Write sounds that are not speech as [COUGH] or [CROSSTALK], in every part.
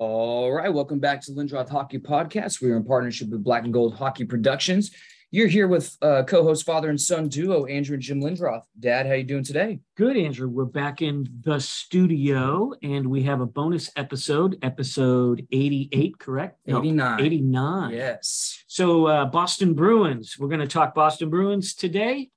All right, welcome back to Lindroth Hockey Podcast. We are in partnership with Black and Gold Hockey Productions. You're here with uh, co-host father and son duo Andrew and Jim Lindroth. Dad, how you doing today? Good, Andrew. We're back in the studio, and we have a bonus episode, episode 88, correct? No, 89. 89. Yes. So, uh, Boston Bruins. We're going to talk Boston Bruins today.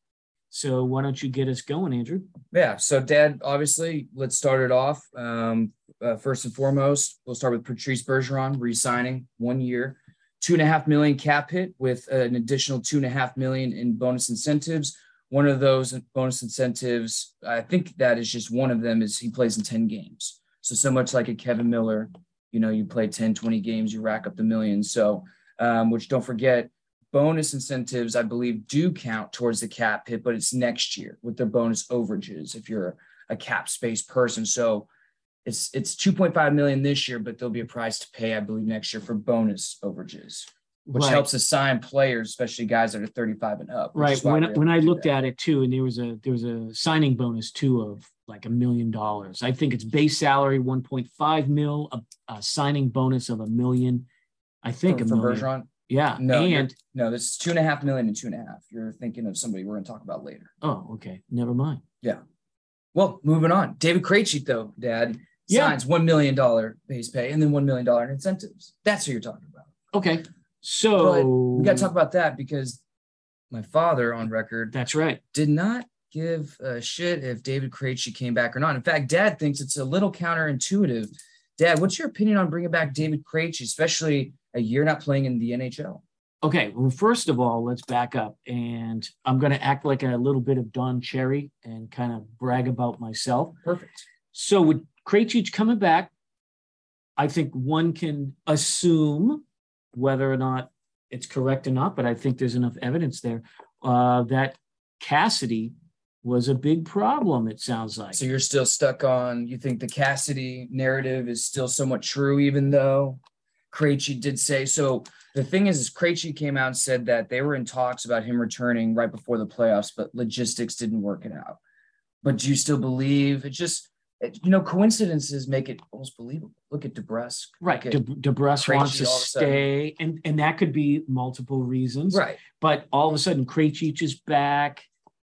So, why don't you get us going, Andrew? Yeah. So, Dad, obviously, let's start it off. Um, uh, first and foremost, we'll start with Patrice Bergeron re-signing one year, two and a half million cap hit with an additional two and a half million in bonus incentives. One of those bonus incentives, I think that is just one of them, is he plays in 10 games. So, so much like a Kevan Miller, you know, you play 10, 20 games, you rack up the millions. So, um, which don't forget, bonus incentives, I believe, do count towards the cap hit, but it's next year with the bonus overages if you're a cap space person. So, it's it's 2.5 million this year, but there'll be a price to pay, I believe, next year for bonus overages, which Right. helps assign players, especially guys that are 35 and up. Right. When, we're when I looked that. at it too, and there was a there was a signing bonus too of like a million dollars. I think it's base salary 1.5 mil, a, a signing bonus of a million. I think for, a for million. Bergeron, Yeah. No, and no, this is two and a half million and two and a half. You're thinking of somebody we're going to talk about later. oh, okay. Never mind. Yeah. Well, moving on. David Krejci, though, Dad Yeah. signs one million dollar base pay and then one million dollar in incentives. That's what you're talking about. Okay. So We got to talk about that because my father, on record, That's right. did not give a shit if David Krejci came back or not. In fact, Dad thinks it's a little counterintuitive. Dad, what's your opinion on bringing back David Krejci, especially a year not playing in the NHL? Okay, well, first of all, let's back up, and I'm going to act like a little bit of Don Cherry and kind of brag about myself. Perfect. So, with Krejci coming back, I think one can assume whether or not it's correct or not, but I think there's enough evidence there uh, that Cassidy was a big problem. It sounds like. So you're still stuck on, you think the Cassidy narrative is still somewhat true, even though Krejci did say so. The thing is, is Krejci came out and said that they were in talks about him returning right before the playoffs, but logistics didn't work it out. But do you still believe it just, you know, coincidences make it almost believable. Look at DeBrusk. Right, Look at- De- DeBrusk Krejci wants to all of a sudden. stay, and and that could be multiple reasons. right. But all of a sudden, Krejci is back.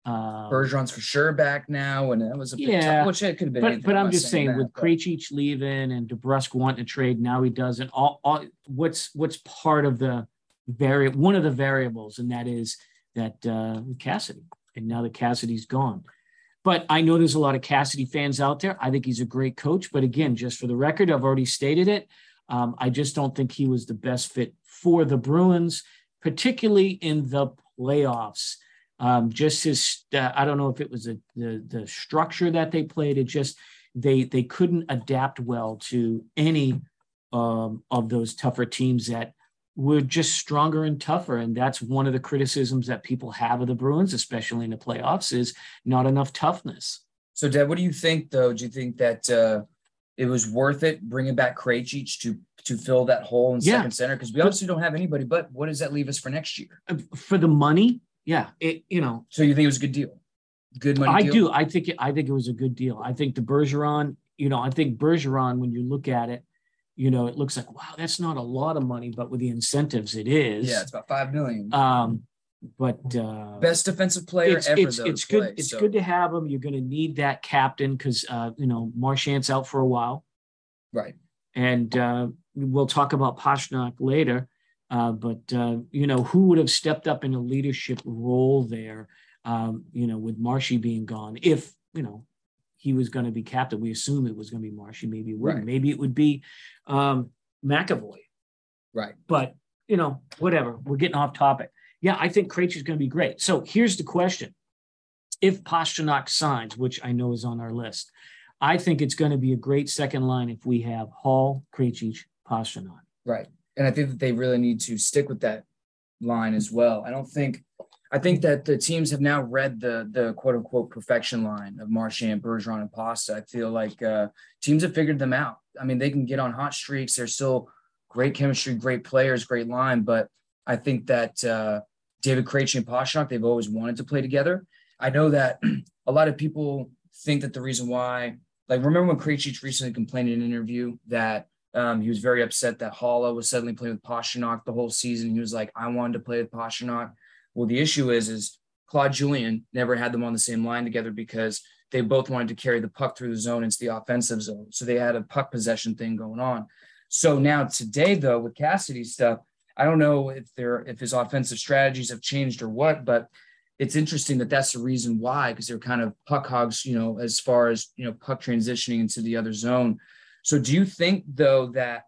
Um, Bergeron's for sure back now, and that was a big Yeah. tough, which it could have been. but but I'm just saying, that, with but- Krejci leaving and DeBrusk wanting to trade, now he doesn't. All, all what's what's part of the vari one of the variables, and that is that uh, Cassidy, and now that Cassidy's gone. But I know there's a lot of Cassidy fans out there. I think he's a great coach. But again, just for the record, I've already stated it. Um, I just don't think he was the best fit for the Bruins, particularly in the playoffs. Um, just his, uh, I don't know if it was a, the the structure that they played. It just they they couldn't adapt well to any um, of those tougher teams that were just stronger and tougher. And that's one of the criticisms that people have of the Bruins, especially in the playoffs, is not enough toughness. So, Deb, what do you think, though? Do you think that uh, it was worth it bringing back Krejci to to fill that hole in Yeah. second center? Because we obviously don't have anybody. But what does that leave us for next year? Uh, For the money, yeah, it you know So you think it was a good deal? Good money. I deal? do. I think it, I think it was a good deal. I think the Bergeron, you know, I think Bergeron, when you look at it, you know, it looks like wow, that's not a lot of money, but with the incentives, it is. Yeah, it's about five million. Um, but uh, Best defensive player it's ever. it's, it's good. play, It's so- good to have him. You're going to need that captain because uh, you know Marchand's out for a while, Right. and uh, we'll talk about Pastrnak later. Uh, but uh, you know who would have stepped up in a leadership role there? Um, you know, with Marshy being gone, if you know he was going to be captain, we assume it was going to be Marshy. Maybe it wouldn't. Right. Maybe it would be um, McAvoy. Right. But you know, whatever. We're getting off topic. Yeah, I think Krejci is going to be great. So here's the question: If Pastrnak signs, which I know is on our list, I think it's going to be a great second line if we have Hall, Krejci, Pastrnak. Right. And I think that they really need to stick with that line as well. I don't think I think that the teams have now read the the quote unquote perfection line of Marchand, Bergeron, and Pasta. I feel like uh, teams have figured them out. I mean, they can get on hot streaks. They're still great chemistry, great players, great line. But I think that uh, David Krejci and Pastrnak, they've always wanted to play together. I know that [CLEARS THROAT] a lot of people think that the reason why, like, remember when Krejci recently complained in an interview that Um, he was very upset that Haula was suddenly playing with Pastrnak the whole season. He was like, I wanted to play with Pastrnak. Well, the issue is, is Claude Julien never had them on the same line together because they both wanted to carry the puck through the zone into the offensive zone. So they had a puck possession thing going on. So now today, though, with Cassidy's stuff, I don't know if there if his offensive strategies have changed or what, but it's interesting that that's the reason why because they're kind of puck hogs, you know, as far as you know puck transitioning into the other zone. So do you think though that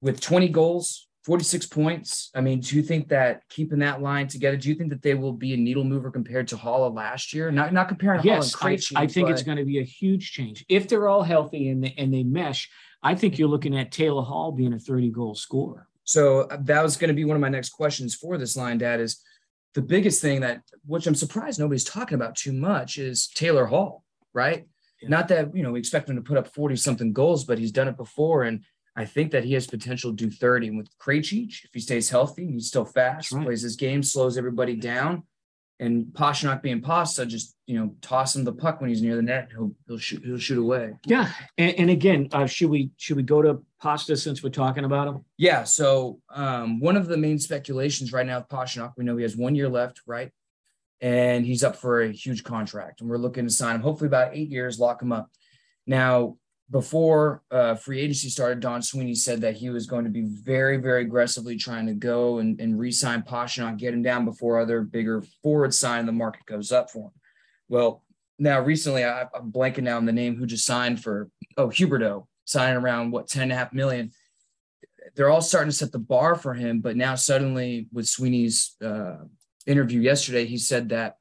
with 20 goals, 46 points, I mean, do you think that keeping that line together, do you think that they will be a needle mover compared to Haula last year? Not not comparing yes, I, I, think but... it's going to be a huge change if they're all healthy and they, and they mesh. I think you're looking at Taylor Hall being a 30 goal scorer. So uh, that was going to be one of my next questions for this line, Dad. Is the biggest thing that, which I'm surprised nobody's talking about too much, is Taylor Hall, right? Yeah. Not that you know we expect him to put up 40 something goals, but he's done it before, and I think that he has potential to do 30. And with Krejci, if he stays healthy, he's still fast, right. plays his game, slows everybody down and Pastrnak being pasta, just you know, toss him the puck when he's near the net. He'll he'll shoot he'll shoot away. Yeah, and, and again, uh, should we should we go to Pasta since we're talking about him? Yeah. So um, one of the main speculations right now with Pastrnak, we know he has one year left, right? And he's up for a huge contract, and we're looking to sign him. Hopefully, about eight years, lock him up. Now, before uh, free agency started, Don Sweeney said that he was going to be very, very aggressively trying to go and, and re-sign Pastrnak, get him down before other bigger forward sign the market goes up for him. Well, now recently I, am blanking now on the name who just signed for oh Huberdeau signing around what 10 and a half million. They're all starting to set the bar for him, but now suddenly with Sweeney's uh, interview yesterday, he said that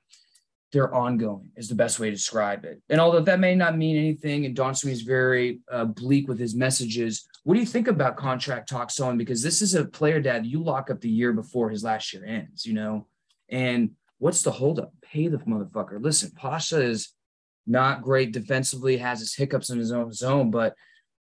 they're ongoing is the best way to describe it. And although that may not mean anything, and Don Sweeney is very uh, bleak with his messages, what do you think about contract talks to him? Because this is a player dad you lock up the year before his last year ends, you know? And what's the holdup? Pay the motherfucker. Listen, Pasha is not great defensively, has his hiccups in his own zone, but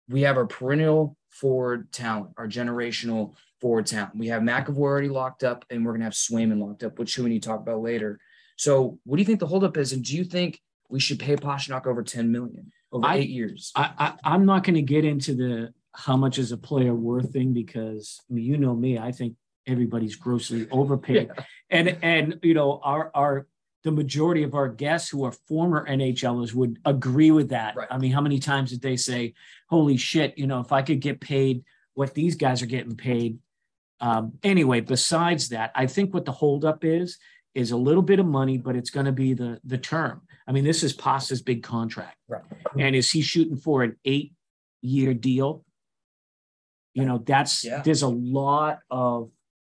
we have our perennial forward talent, our generational forward talent. We have McAvoy already locked up, and we're gonna have Swayman locked up, which we need to talk about later. So, what do you think the holdup is, and do you think we should pay Pastrnak over ten million over I, eight years? I, I am not going to get into the how much is a player worth thing because I mean, you know me, I think everybody's grossly [LAUGHS] overpaid, yeah. and and you know our our the majority of our guests who are former NHLers would agree with that. Right. I mean, how many times did they say, "Holy shit!" You know, if I could get paid what these guys are getting paid. Um, anyway, besides that, I think what the holdup is is a little bit of money, but it's going to be the the term. I mean, this is Pasta's big contract, right? And is he shooting for an eight year deal? You know, that's yeah. there's a lot of.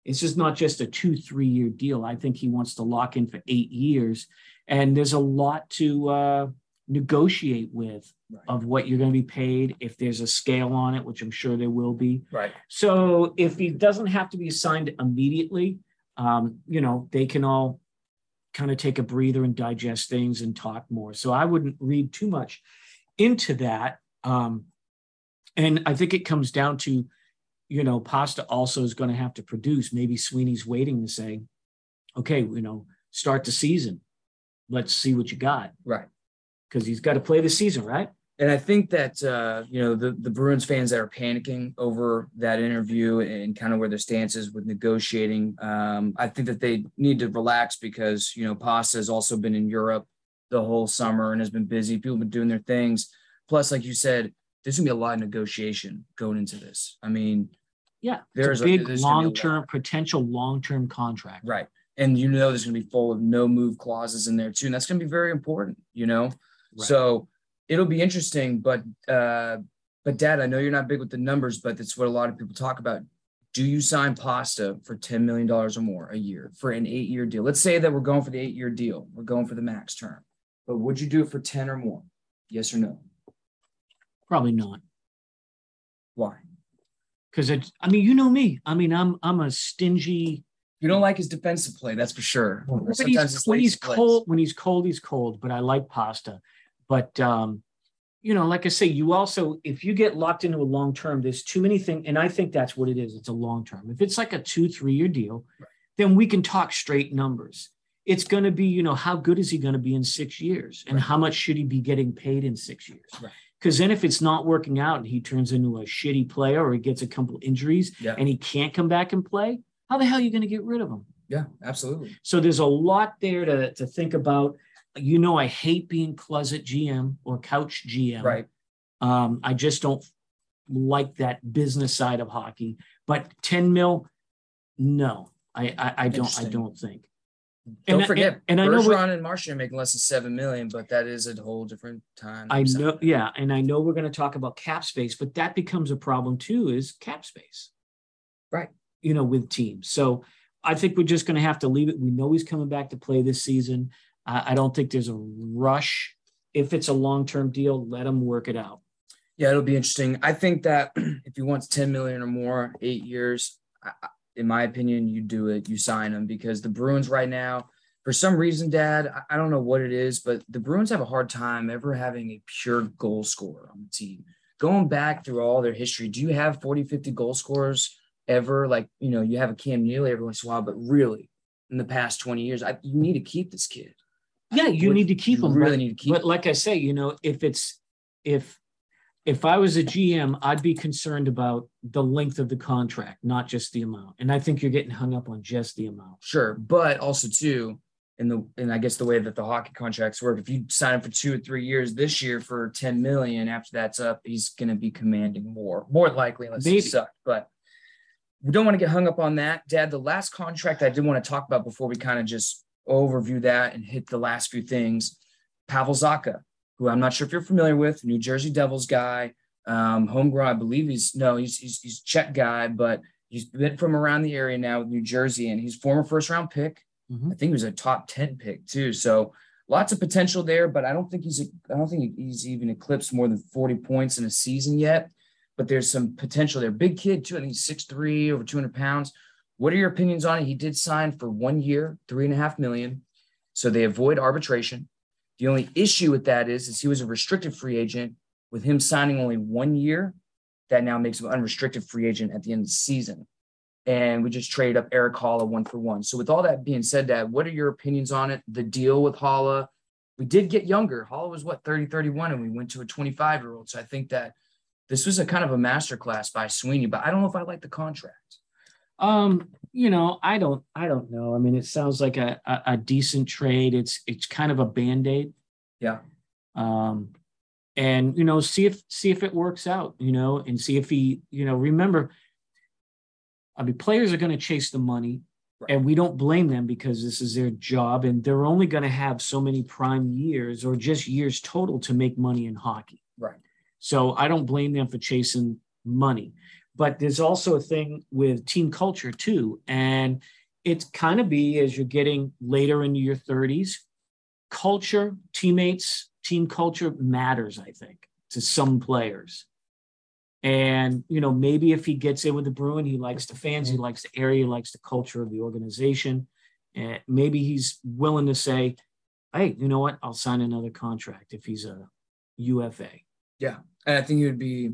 It's just not just a two three year deal. I think he wants to lock in for eight years, and there's a lot to uh, negotiate with right. of what you're going to be paid if there's a scale on it, which I'm sure there will be. Right. So if he doesn't have to be assigned immediately um, you know, they can all kind of take a breather and digest things and talk more. So I wouldn't read too much into that. Um, and I think it comes down to, you know, Pasta also is going to have to produce. Maybe Sweeney's waiting to say, okay, you know, start the season. Let's see what you got. Right. Because he's got to play the season, right? And I think that uh, you know the the Bruins fans that are panicking over that interview and kind of where their stance is with negotiating, um, I think that they need to relax because you know Pasta has also been in Europe the whole summer and has been busy. People have been doing their things. Plus, like you said, there's gonna be a lot of negotiation going into this. I mean, yeah, there's a big long term potential long term contract, right? And you know there's gonna be full of no move clauses in there too, and that's gonna be very important. You know, right. so it'll be interesting. But uh, but Dad, I know you're not big with the numbers, but that's what a lot of people talk about. Do you sign Pasta for ten million dollars or more a year for an eight-year deal? Let's say that we're going for the eight-year deal. We're going for the max term. But would you do it for ten or more? Yes or no? Probably not. Why? Because it's. I mean, you know me. I mean, I'm I'm a stingy. You don't like his defensive play, that's for sure. When he's, when he's cold, when he's cold, he's cold. But I like Pasta. But um, you know, like I say, you also if you get locked into a long term, there's too many things, and I think that's what it is. It's a long term. If it's like a two, three year deal, right. then we can talk straight numbers. It's going to be, you know, how good is he going to be in six years, and right. how much should he be getting paid in six years? Because then if it's not working out and he turns into a shitty player or he gets a couple injuries Yeah. and he can't come back and play, how the hell are you going to get rid of him? Yeah, absolutely. So there's a lot there to, to think about. You know, I hate being closet GM or couch GM. Right. Um, I just don't like that business side of hockey. But 10 mil, no, I I, I don't I don't think. Don't And I- forget, and- and I know Bergeron and Marchand are making less than seven million, but that is a whole different time. I know, yeah, and I know we're going to talk about cap space, but that becomes a problem too. Is cap space, Right. You know, with teams. So I think we're just going to have to leave it. We know he's coming back to play this season. I, don't think there's a rush. If it's a long term deal, let him work it out. Yeah, it'll be interesting. I think that [CLEARS THROAT] if he wants 10 million or more, eight years, in my opinion, you do it, you sign him because the Bruins right now, for some reason, Dad, I, I don't know what it is, but the Bruins have a hard time ever having a pure goal scorer on the team. Going back through all their history, do you have 40, 50 goal scorers ever? Like, you know, you have a Cam Neely every once in a while, but really, in the past 20 years, I, you need to keep this kid. Yeah, you need to keep them. really but- need to keep But like I say, you know, if it's if if I was a GM, I'd be concerned about the length of the contract, not just the amount. And I think you're getting hung up on just the amount. Sure, but also too, in the and I guess the way that the hockey contracts work, if you sign him for two or three years this year for 10 million, after that's up, he's gonna be commanding more, more likely unless he Maybe. suck. But we don't want to get hung up on that. Dad, the last contract I did want to talk about before we kind of just overview that and hit the last few things. Pavel Zacha, who I'm not sure if you're familiar with, New Jersey Devils guy, um, homegrown, I believe he's no, he's he's he's Czech guy, but he's been from around the area now with New Jersey, and he's former first round pick. Mhm. I think he was a top 10 pick too. So lots of potential there, but I don't think he's I don't think he's even eclipsed more than 40 points in a season yet. But there's some potential there. Big kid too. I think he's 6'3, over 200 pounds. What are your opinions on it? He did sign for one year, three and a half million. So they avoid arbitration. The only issue with that is, is he was a restricted free agent. With him signing only one year, that now makes him an unrestricted free agent at the end of the season. And we just traded up Erik Haula one for one. So with all that being said, Dad, what are your opinions on it? The deal with Haula. We did get younger. Haula was what 30, 31, and we went to a 25 year old. So I think that this was a kind of a masterclass by Sweeney, but I don't know if I like the contract. Um, you know, I don't, I don't know. I mean, it sounds like a, a, a decent trade. It's, it's kind of a band-aid. Yeah. Um, and you know, see if, see if it works out, you know, and see if he, you know, remember, I mean, players are going to chase the money Right. and we don't blame them because this is their job and they're only going to have so many prime years or just years total to make money in hockey. Right. So I don't blame them for chasing money. But there's also a thing with team culture too. And it's kind of be as you're getting later into your 30s, culture, teammates, team culture matters, I think, to some players. And, you know, maybe if he gets in with the Bruin, he likes the fans, he likes the area, he likes the culture of the organization. And maybe he's willing to say, hey, you know what? I'll sign another contract if he's a UFA. Yeah. And I think he would be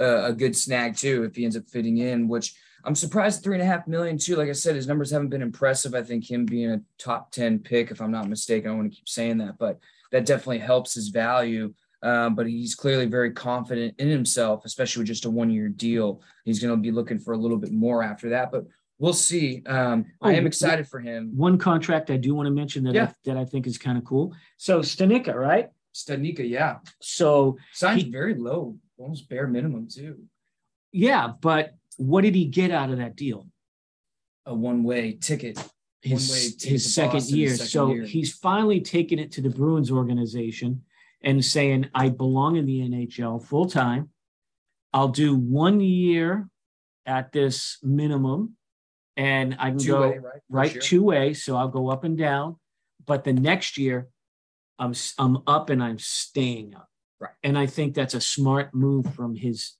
a, a good snag too if he ends up fitting in, which I'm surprised three and a half million too. Like I said, his numbers haven't been impressive. I think him being a top 10 pick, if I'm not mistaken, I want to keep saying that, but that definitely helps his value. Um, but he's clearly very confident in himself, especially with just a one year deal. He's going to be looking for a little bit more after that, but we'll see. Um, I Oh, am excited for him. One contract I do want to mention that, Yeah. I, that I think is kind of cool. So Studnicka, right? Studnicka, yeah, So signed He- very low, almost bare minimum too. yeah, but what did he get out of that deal? A one way ticket. his, One-way ticket his second year. second so year. he's finally taken it to the Bruins organization and saying, I belong in the NHL full time. I'll do one year at this minimum and I can Two go way, right? Right year. two way. So I'll go up and down. But the next year, I'm I'm up and I'm staying up. Right. And I think that's a smart move from his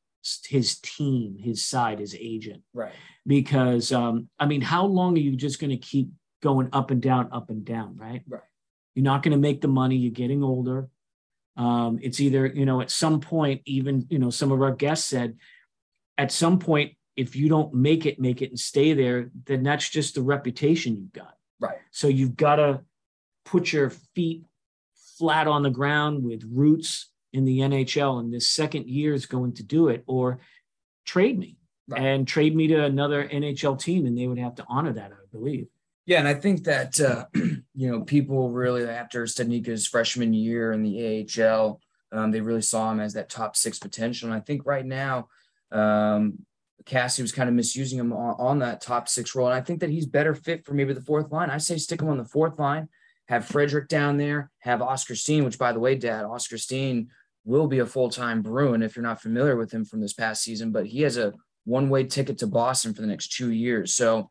his team, his side, his agent Right. because um, I mean, how long are you just going to keep going up and down, up and down, right? Right. You're not going to make the money. You're getting older. Um, it's either you know at some point, even you know some of our guests said, at some point, if you don't make it, make it and stay there, then that's just the reputation you've got. Right. So you've got to put your feet flat on the ground with roots in the NHL and this second year is going to do it, or trade me right. and trade me to another NHL team, and they would have to honor that, I believe. Yeah, and I think that uh, [CLEARS THROAT] you know people really after Studnicka's freshman year in the AHL, um, they really saw him as that top six potential. And I think right now, um, Cassie was kind of misusing him on, on, that top six role. And I think that he's better fit for maybe the fourth line. I say stick him on the fourth line, have Frederic down there, have Oskar Steen, which by the way, Dad, Oskar Steen will be a full-time Bruin if you're not familiar with him from this past season, but he has a one-way ticket to Boston for the next two years. So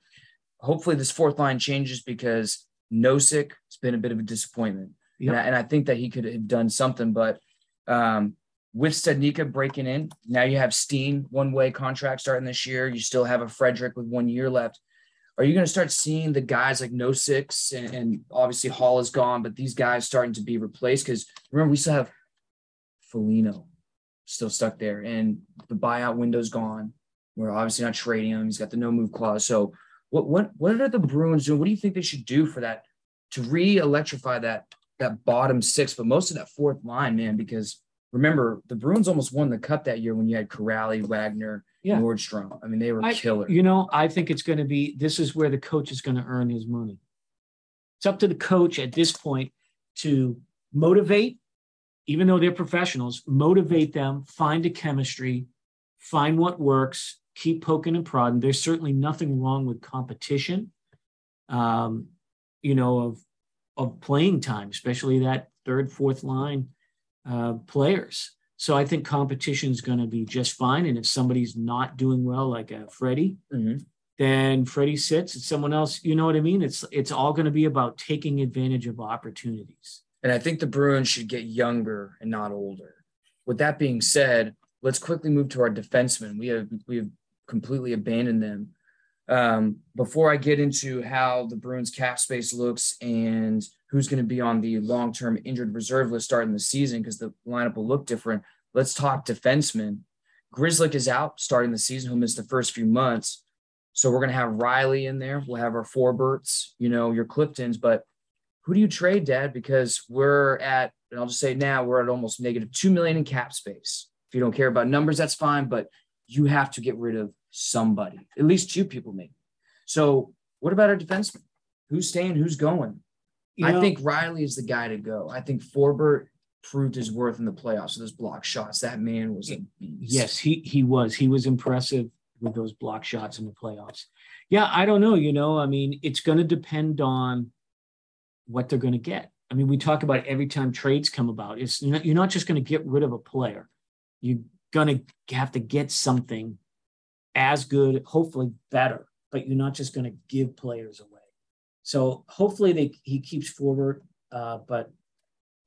hopefully this fourth line changes because Nosek has been a bit of a disappointment. Yep. And, I, and, I, think that he could have done something, but um, with Studnicka breaking in, now you have Steen one-way contract starting this year. You still have a Frederic with one year left. Are you going to start seeing the guys like Nosek and, and obviously Hall is gone, but these guys starting to be replaced? Because remember, we still have Foligno still stuck there, and the buyout window's gone. We're obviously not trading him. He's got the no move clause. So, what what what are the Bruins doing? What do you think they should do for that to re-electrify that that bottom six, but most of that fourth line, man? Because remember, the Bruins almost won the cup that year when you had Kuraly, Wagner, yeah. Nordstrom. I mean, they were I, killer. You know, I think it's going to be. This is where the coach is going to earn his money. It's up to the coach at this point to motivate even though they're professionals, motivate them, find a chemistry, find what works, keep poking and prodding. There's certainly nothing wrong with competition, um, you know, of of playing time, especially that third, fourth line uh, players. So I think competition is going to be just fine. And if somebody's not doing well, like a Freddie, mm-hmm. then Freddie sits. It's someone else. You know what I mean? It's it's all going to be about taking advantage of opportunities. And I think the Bruins should get younger and not older. With that being said, let's quickly move to our defensemen. We have we have completely abandoned them. Um, before I get into how the Bruins cap space looks and who's going to be on the long-term injured reserve list starting the season, because the lineup will look different. Let's talk defensemen. Grzelcyk is out starting the season. He'll miss the first few months. So we're going to have Reilly in there. We'll have our Forborts, you know, your Cliftons, but who do you trade, Dad? Because we're at, and I'll just say now, we're at almost negative two million in cap space. If you don't care about numbers, that's fine, but you have to get rid of somebody, at least two people, maybe. So, what about our defenseman? Who's staying? Who's going? You I think Reilly is the guy to go. I think Forbort proved his worth in the playoffs with those block shots. That man was a beast. Yes, he he was. He was impressive with those block shots in the playoffs. Yeah, I don't know. You know, I mean, it's going to depend on what they're going to get. I mean, we talk about every time trades come about. It's you're not, you're not just going to get rid of a player. You're going to have to get something as good, hopefully better, but you're not just going to give players away. So hopefully they he keeps forward. Uh, but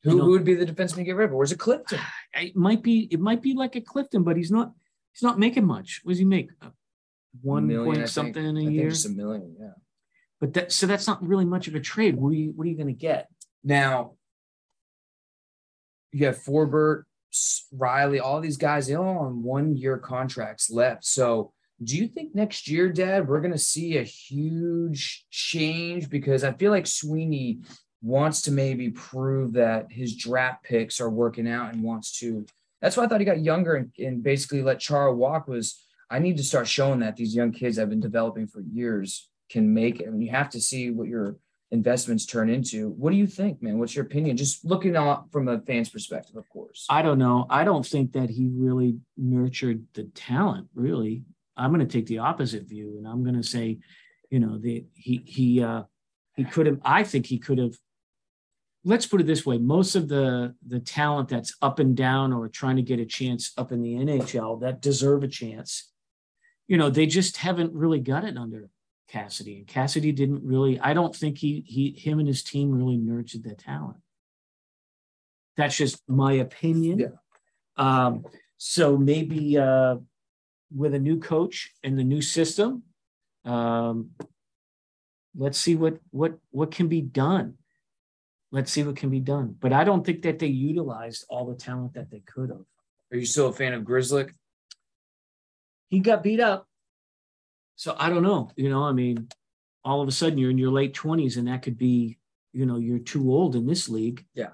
who, know, who would be the defenseman to get rid of? Or is it Clifton? [SIGHS] It might be. It might be like a Clifton, but he's not. He's not making much. What does he make? Uh, one million, point something in a I year. just a million. Yeah. But that, so that's not really much of a trade. What are you, what are you going to get? Now, you have Forbort, Reilly, all these guys, they all on one year contracts left. So, do you think next year, Dad, we're going to see a huge change? Because I feel like Sweeney wants to maybe prove that his draft picks are working out and wants to. That's why I thought he got younger and, and basically let Chara walk. Was I need to start showing that these young kids I've been developing for years can make. I you have to see what your investments turn into. What do you think, man? What's your opinion? Just looking out from a fan's perspective, of course. I don't know. I don't think that he really nurtured the talent. Really, I'm going to take the opposite view, and I'm going to say, you know, the he he uh, he could have. I think he could have. Let's put it this way: most of the the talent that's up and down or trying to get a chance up in the NHL that deserve a chance, you know, they just haven't really got it under Cassidy. And Cassidy didn't really, I don't think he he him and his team really nurtured the talent. That's just my opinion. Yeah. Um, so maybe uh, with a new coach and the new system, um, let's see what what what can be done. Let's see what can be done. But I don't think that they utilized all the talent that they could have. Are you still a fan of Grzelcyk? He got beat up. So I don't know. You know, I mean, all of a sudden you're in your late 20s and that could be, you know, you're too old in this league. Yeah.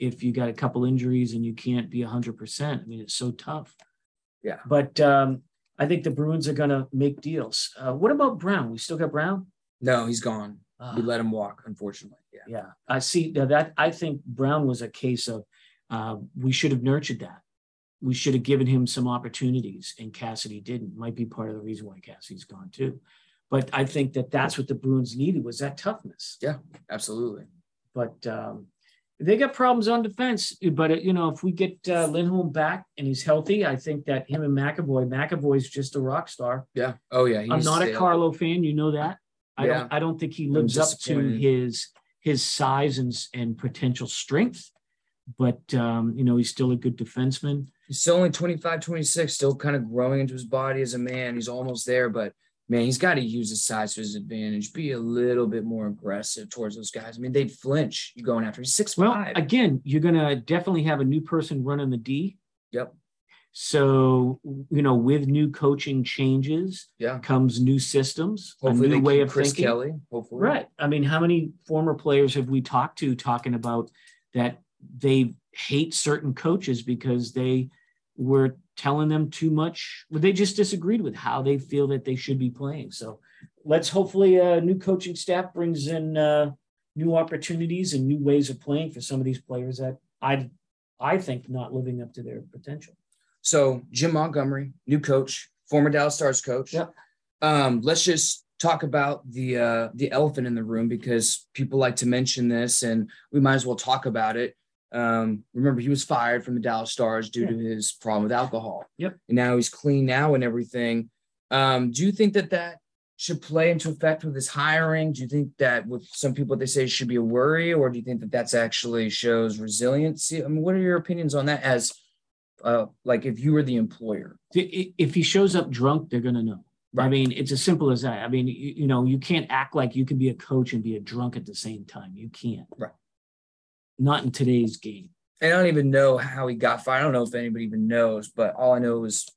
if you got a couple injuries and you can't be 100%. I mean, it's so tough. Yeah. But um, I think the Bruins are going to make deals. Uh, what about Brown? We still got Brown? No, he's gone. Uh, we let him walk, unfortunately. Yeah. yeah. I see that. I think Brown was a case of uh, we should have nurtured that. We should have given him some opportunities, and Cassidy didn't. Might be part of the reason why Cassidy's gone too. But I think that that's what the Bruins needed was that toughness. Yeah, absolutely. But um, they got problems on defense. But uh, you know, if we get uh, Lindholm back and he's healthy, I think that him and McAvoy, McAvoy's just a rock star. Yeah. Oh yeah. I'm not a. Carlo fan. You know that. I Yeah. don't. I don't think he lives up to his his size and and potential strength. But um, you know, he's still a good defenseman. He's still only 25, 26, still kind of growing into his body as a man. He's almost there, but man, he's got to use his size to his advantage. Be a little bit more aggressive towards those guys. I mean, they'd flinch. You going after. He's six Well, five. again, you're gonna definitely have a new person running the D. Yep. So you know, with new coaching changes Yeah. comes new systems, Hopefully a new way of Chris thinking. Kelly. Hopefully. Right. I mean, how many former players have we talked to talking about that they hate certain coaches because they were telling them too much? They just disagreed with how they feel that they should be playing. So let's hopefully a new coaching staff brings in uh, new opportunities and new ways of playing for some of these players that I I think not living up to their potential. So Jim Montgomery, new coach, former Dallas Stars coach. Yep. Um, let's just talk about the uh, the elephant in the room because people like to mention this, and we might as well talk about it. Um, remember, he was fired from the Dallas Stars due to his problem with alcohol. Yep. And now he's clean now and everything. Um, do you think that that should play into effect with his hiring? Do you think that with some people they say should be a worry, or do you think that that's actually shows resiliency? I mean, what are your opinions on that? As uh, like if you were the employer, If he shows up drunk, they're going to know. I mean, it's as simple as that. I mean, you, you know, you can't act like you can be a coach and be a drunk at the same time. You can't. Right. Not in today's game. and I don't even know how he got fired. I don't know if anybody even knows, but all I know is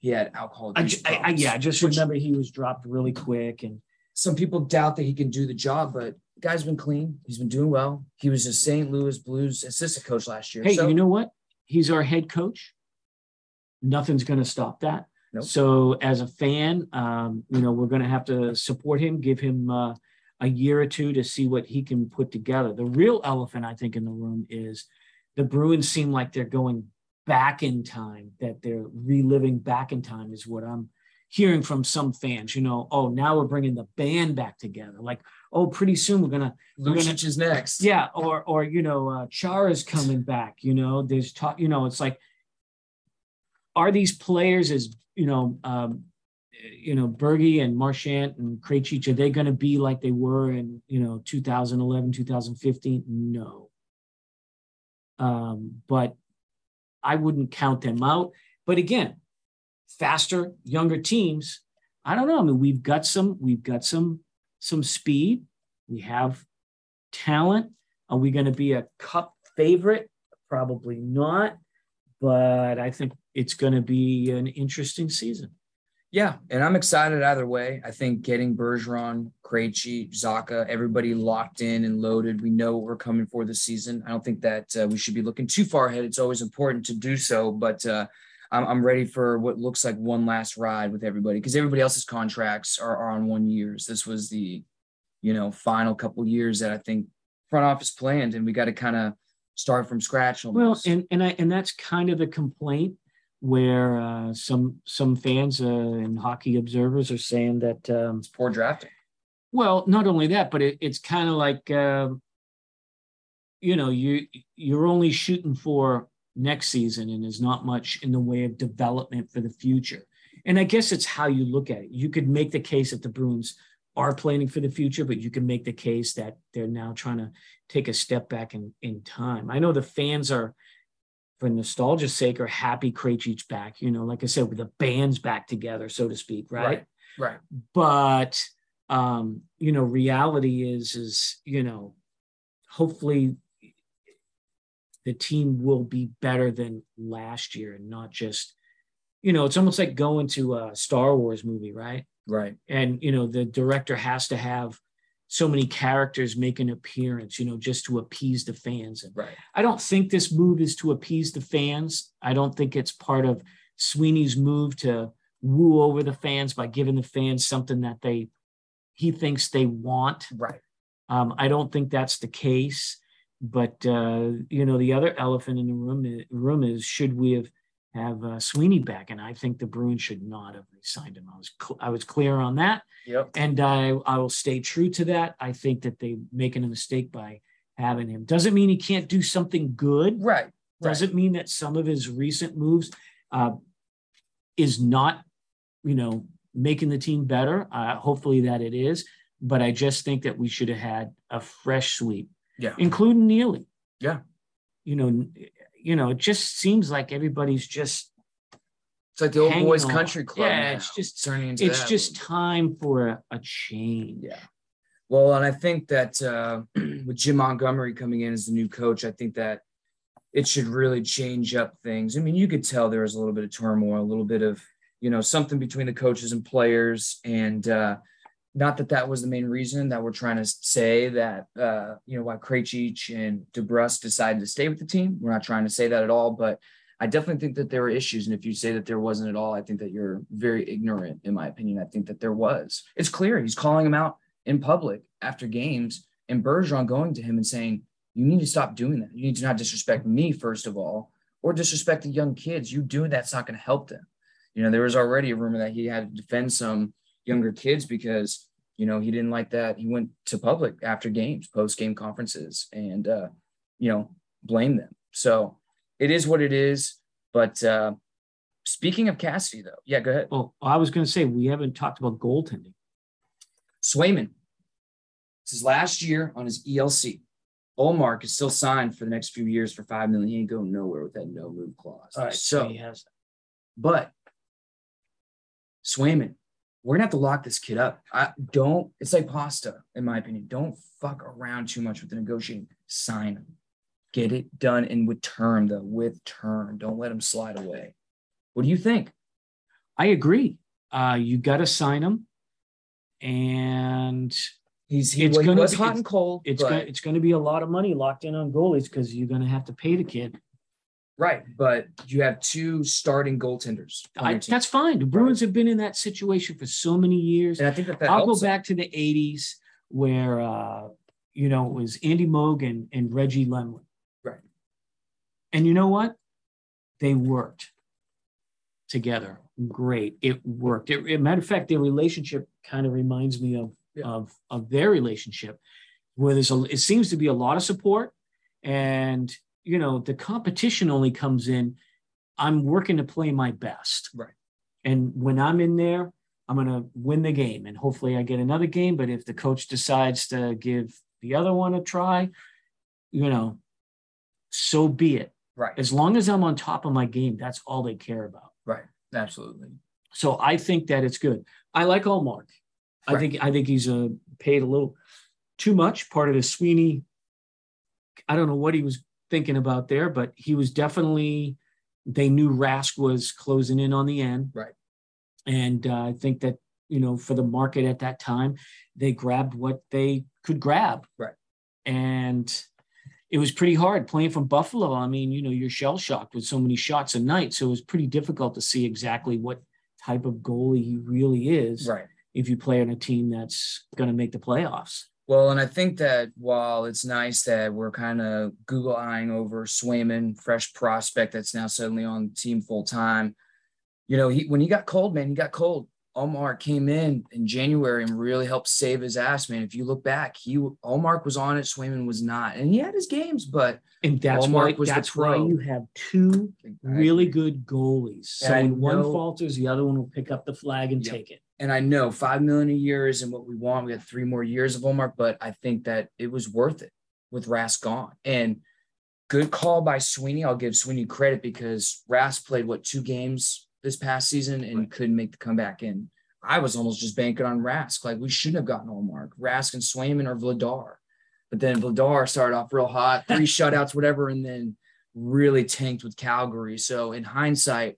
he had alcohol. I, I, I yeah, I just which remember he was dropped really quick, and some people doubt that he can do the job, but the guy's been clean. He's been doing well. He was a St. Louis Blues assistant coach last year. hey, so you know what? He's our head coach. Nothing's going to stop that. Nope. So, as a fan, um, you know, we're going to have to support him, give him uh, a year or two to see what he can put together. The real elephant, I think, in the room is the Bruins seem like they're going back in time, that they're reliving back in time, is what I'm hearing from some fans. You know, oh, now we're bringing the band back together. Like, oh, pretty soon we're going to Lucic is next. yeah, or or you know, uh, Char is coming back. You know, there's talk. You know, it's like, are these players as you know, um, you know, Bergie and Marchand and Krejci, are they going to be like they were in you know 2011, 2015? No. Um, but I wouldn't count them out. But again, faster, younger teams. I don't know. I mean, we've got some, we've got some, some speed. We have talent. Are we going to be a cup favorite? Probably not. But I think it's going to be an interesting season. Yeah, and I'm excited either way. I think getting Bergeron, Krejci, Zacha, everybody locked in and loaded. We know what we're coming for this season. I don't think that uh, we should be looking too far ahead. It's always important to do so, but uh, I'm, I'm ready for what looks like one last ride with everybody because everybody else's contracts are, are on one years. This was the, you know, final couple years that I think front office planned, and we got to kind of start from scratch. Well, and and I and that's kind of the complaint where uh, some some fans uh, and hockey observers are saying that um, it's poor drafting. Well, not only that, but it, it's kind of like um, you know you you're only shooting for next season, and there's not much in the way of development for the future. And I guess it's how you look at it. You could make the case that the Bruins are planning for the future, but you can make the case that they're now trying to take a step back in in time. I know the fans are, for nostalgia's sake, are happy Krejci's back. You know, like I said, with the bands back together, so to speak, right? Right. but um you know reality is is you know hopefully the team will be better than last year and not just you know it's almost like going to a star wars movie right Right. and you know the director has to have so many characters make an appearance, you know, just to appease the fans. And Right. I don't think this move is to appease the fans. I don't think it's part of Sweeney's move to woo over the fans by giving the fans something that they he thinks they want. Right. Um, I don't think that's the case. But uh, you know, the other elephant in the room is, room is should we have have uh, Sweeney back? And I think the Bruins should not have signed him. I was cl- I was clear on that, Yep. and I I will stay true to that. I think that they making a mistake by having him. Doesn't mean he can't do something good. Right. Right. Doesn't mean that some of his recent moves uh, is not, you know, making the team better. Uh, hopefully that it is, but I just think that we should have had a fresh sweep, Yeah. including Neely. Yeah. You know, you know, it just seems like everybody's just It's like the old boys on. country club. Yeah, now. it's just turning into it's just time for a, a change. Yeah. Well, and I think that uh, [CLEARS THROAT] with Jim Montgomery coming in as the new coach, I think that it should really change up things. I mean, you could tell there was a little bit of turmoil, a little bit of, you know, something between the coaches and players. And uh, not that that was the main reason that we're trying to say that, uh, you know, why Krejci and DeBrusk decided to stay with the team. We're not trying to say that at all, but I definitely think that there were issues. And if you say that there wasn't at all, I think that you're very ignorant, in my opinion. I think that there was. It's clear he's calling him out in public after games and Bergeron going to him and saying, You need to stop doing that. You need to not disrespect me, first of all, or disrespect the young kids. You doing that's not going to help them. You know, there was already a rumor that he had to defend some younger kids because, you know, he didn't like that. He went to public after games, post game conferences, and, uh, you know, blame them. So it is what it is. But uh, speaking of Cassidy, though, yeah, go ahead. Well, I was going to say we haven't talked about goaltending. Swayman. It's his last year on his ELC. Ullmark is still signed for the next few years for five million. He ain't going nowhere with that no move clause. All right, so, he has but Swayman, we're gonna have to lock this kid up. I don't. It's like pasta, in my opinion. Don't fuck around too much with the negotiating. Sign him. Get it done and with term though. With term. Don't let him slide away. What do you think? I agree. Uh, you got to sign him, and He's he, It's he gonna was be- hot and cold. it's going it's going to be a lot of money locked in on goalies because you're going to have to pay the kid. Right, but you have two starting goaltenders. I, that's fine. The Bruins have been in that situation for so many years. and I think that that I'll go them. back to the '80s where uh, you know it was Andy Mogan and Reggie Lemelin. Right. And you know what? They worked together. Great. It worked. It, it- matter of fact, their relationship kind of reminds me of, Yeah. of, of their relationship, where there's a it seems to be a lot of support. And you know, the competition only comes in. I'm working to play my best. Right. And when I'm in there, I'm gonna win the game. And hopefully I get another game. But if the coach decides to give the other one a try, you know, so be it Right, as long as I'm on top of my game, that's all they care about. right, absolutely. So I think that it's good. I like Ullmark. I Right. think I think he's uh, paid a little too much. Part of the Sweeney. I don't know what he was thinking about there, but he was definitely. They knew Rask was closing in on the end, Right. And uh, I think that you know for the market at that time, they grabbed what they could grab, Right. And it was pretty hard playing from Buffalo. I mean, you know, you're shell shocked with so many shots a night. So it was pretty difficult to see exactly what type of goalie he really is Right. if you play on a team that's going to make the playoffs. Well, and I think that while it's nice that we're kind of Google eyeing over Swayman, fresh prospect that's now suddenly on the team full time, you know, he when he got cold, man, he got cold. Omar came in in January and really helped save his ass, man. If you look back, he Omar was on it, Swayman was not, and he had his games, but And that's Ullmark why was that's why you have two really good goalies. So when one falters, the other one will pick up the flag and Yep. take it. And I know five million a year isn't what we want. We had three more years of Omar, but I think that it was worth it with Rask gone. And good call by Sweeney. I'll give Sweeney credit because Rask played what two games this past season and Right. couldn't make the comeback in. I was almost just banking on Rask. Like we shouldn't have gotten Omar. Rask and Swayman or Vladar. But then Vladar started off real hot, three [LAUGHS] shutouts, whatever, and then really tanked with Calgary. So in hindsight,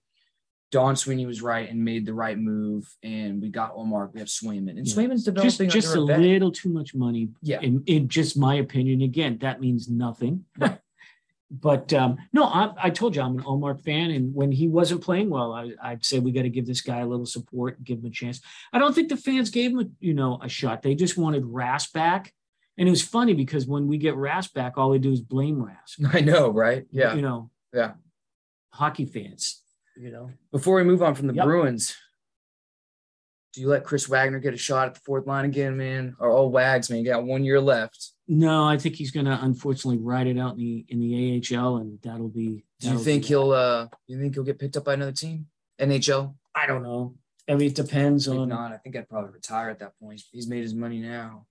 Don Sweeney was right and made the right move, and we got Omar. We have Swayman, and Yeah. Swayman's Just, developing just a under a vet. little too much money Yeah, in, in just my opinion. Again, that means nothing. but um, no, I, I told you I'm an Omar fan, and when he wasn't playing well, I, I'd say we got to give this guy a little support, give him a chance. I don't think the fans gave him, a, you know, a shot. They just wanted Ras back, and it was funny because when we get Ras back, all they do is blame Ras. [LAUGHS] I know, right? Yeah. you know, Yeah. hockey fans, you know. Before we move on from the Yep. Bruins, do you let Chris Wagner get a shot at the fourth line again, man? Or oh, Wags, man, you got one year left. No, I think he's going to unfortunately ride it out in the in the AHL, and that'll be. Do you think he'll? uh You think he'll get picked up by another team? NHL? I don't know. I mean, it depends If on. not, I think I'd probably retire at that point. He's made his money now.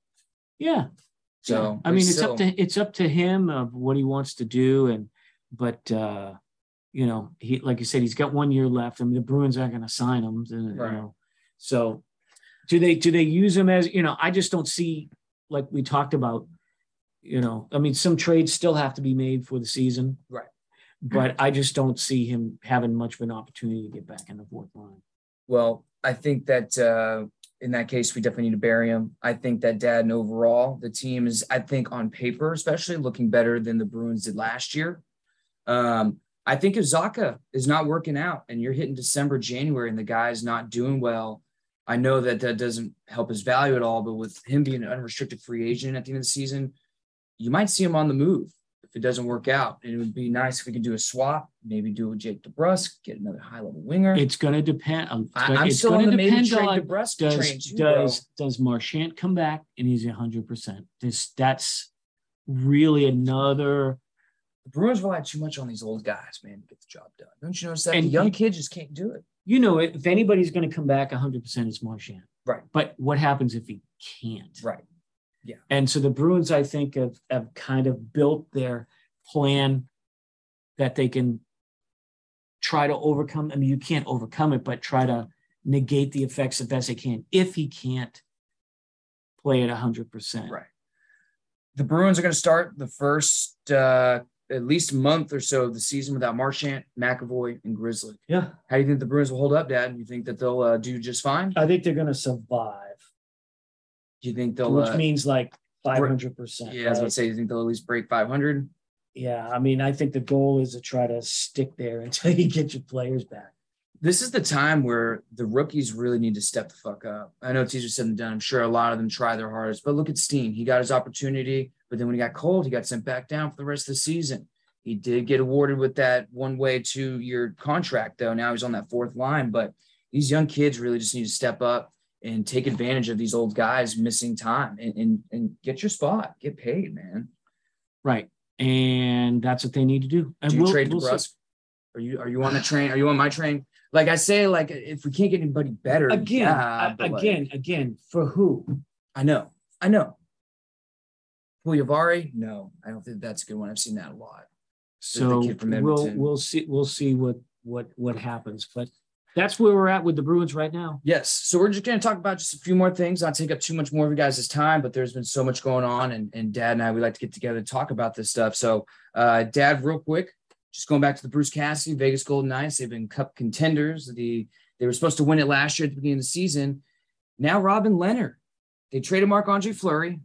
Yeah, So Yeah. I but mean, it's still, up to it's up to him of what he wants to do, and but uh, you know, he like you said, he's got one year left. I mean, the Bruins aren't going to sign him, you Right. know. So, do they do they use him as you know? I just don't see like we talked about. You know, I mean, some trades still have to be made for the season, Right. But I just don't see him having much of an opportunity to get back in the fourth line. Well, I think that uh, in that case, we definitely need to bury him. I think that dad and overall, the team is, I think, on paper, especially looking better than the Bruins did last year. Um, I think if Zacha is not working out and you're hitting December, January, and the guy's not doing well, I know that that doesn't help his value at all. But with him being an unrestricted free agent at the end of the season, you might see him on the move if it doesn't work out. And it would be nice if we could do a swap, maybe do a Jake DeBrusk, get another high level winger. It's going to depend. um, I, I'm it's still on the maybe on- DeBrusk does train too, bro. does does Marchand come back and he's hundred percent? This that's really another. The Bruins rely too much on these old guys, man, to get the job done. Don't you notice that? And the young you- kids just can't do it. You know, if anybody's going to come back hundred percent, it's Marchand. Right. But what happens if he can't? Right. Yeah. And so the Bruins, I think, have, have kind of built their plan that they can try to overcome. I mean, you can't overcome it, but try to negate the effects the best they can. If he can't play at hundred percent, Right. The Bruins are going to start the first uh, at least a month or so of the season without Marchand, McAvoy, and Grizzly. Yeah, How do you think the Bruins will hold up, Dad? You think that they'll uh, do just fine? I think they're going to survive, Do you think they'll? which Uh, means like five hundred percent. yeah, I was going to say, you think they'll at least break 500? Yeah, I mean, I think the goal is to try to stick there [LAUGHS] until you get your players back. this is the time where the rookies really need to step the fuck up. I know it's easier said than done. I'm sure a lot of them try their hardest, but look at Steen. He got his opportunity, but then when he got cold, he got sent back down for the rest of the season. He did get awarded with that one way two year contract, though. Now he's on that fourth line, but these young kids really just need to step up and take advantage of these old guys missing time and, and, and get your spot, get paid, man. Right. And that's what they need to do. And Do you we'll- trade we'll. DeBrusk? Are you are you on the train? Are you on my train? Like I say, like if we can't get anybody better, again, yeah, I- but, like, again, again, for who? I know, I know. Pugliavari, no, I don't think that's a good one. I've seen that a lot. So we'll we'll see we'll see what what what happens. But that's where we're at with the Bruins right now. Yes, so we're just going to talk about just a few more things. Not take up too much more of you guys' time, but there's been so much going on, and and Dad and I we like to get together and talk about this stuff. So, uh, Dad, real quick, just going back to the Bruce Cassidy Vegas Golden Knights, they've been Cup contenders. The they were supposed to win it last year at the beginning of the season. Now Robin Lehner, they traded Marc-Andre Fleury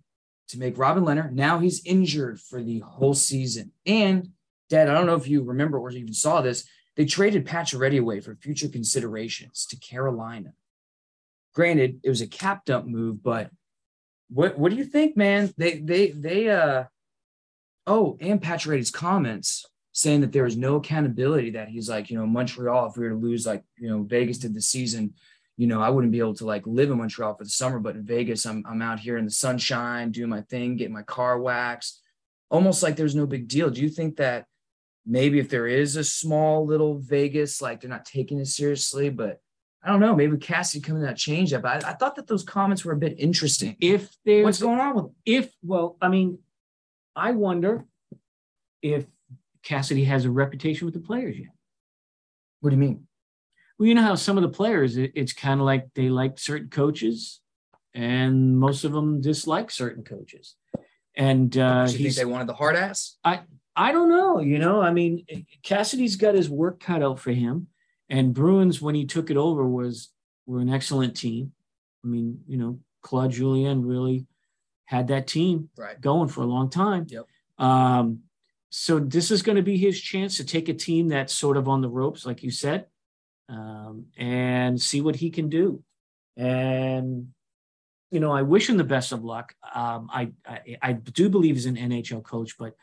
to make Robin Lehner. Now he's injured for the whole season. And Dad, I don't know if you remember or even saw this. They traded Pacioretty away for future considerations to Carolina. Granted, it was a cap dump move, but what what do you think, man? They they they uh oh, and Pacioretty's comments saying that there was no accountability that he's like, you know, Montreal, if we were to lose like, you know, Vegas did the season, you know, I wouldn't be able to like live in Montreal for the summer, but in Vegas, I'm I'm out here in the sunshine, doing my thing, getting my car waxed. Almost like there's no big deal. Do you think that maybe if there is a small little Vegas, like they're not taking it seriously, but I don't know, maybe Cassie coming out change that. But I, I thought that those comments were a bit interesting. If there's What's going on with them? if well, I mean, I wonder if Cassidy has a reputation with the players yet. What do you mean? Well, you know how some of the players, it, it's kind of like they like certain coaches, and most of them dislike certain coaches. And uh, you think they wanted the hard ass? I don't know. You know, I mean, Cassidy's got his work cut out for him, And Bruins, when he took it over, was were an excellent team. I mean, you know, Claude Julien really had that team Right. going for a long time. Yep. Um, so this is going to be his chance to take a team that's sort of on the ropes, like you said, um, and see what he can do. And you know, I wish him the best of luck. Um, I, I I do believe he's an NHL coach, but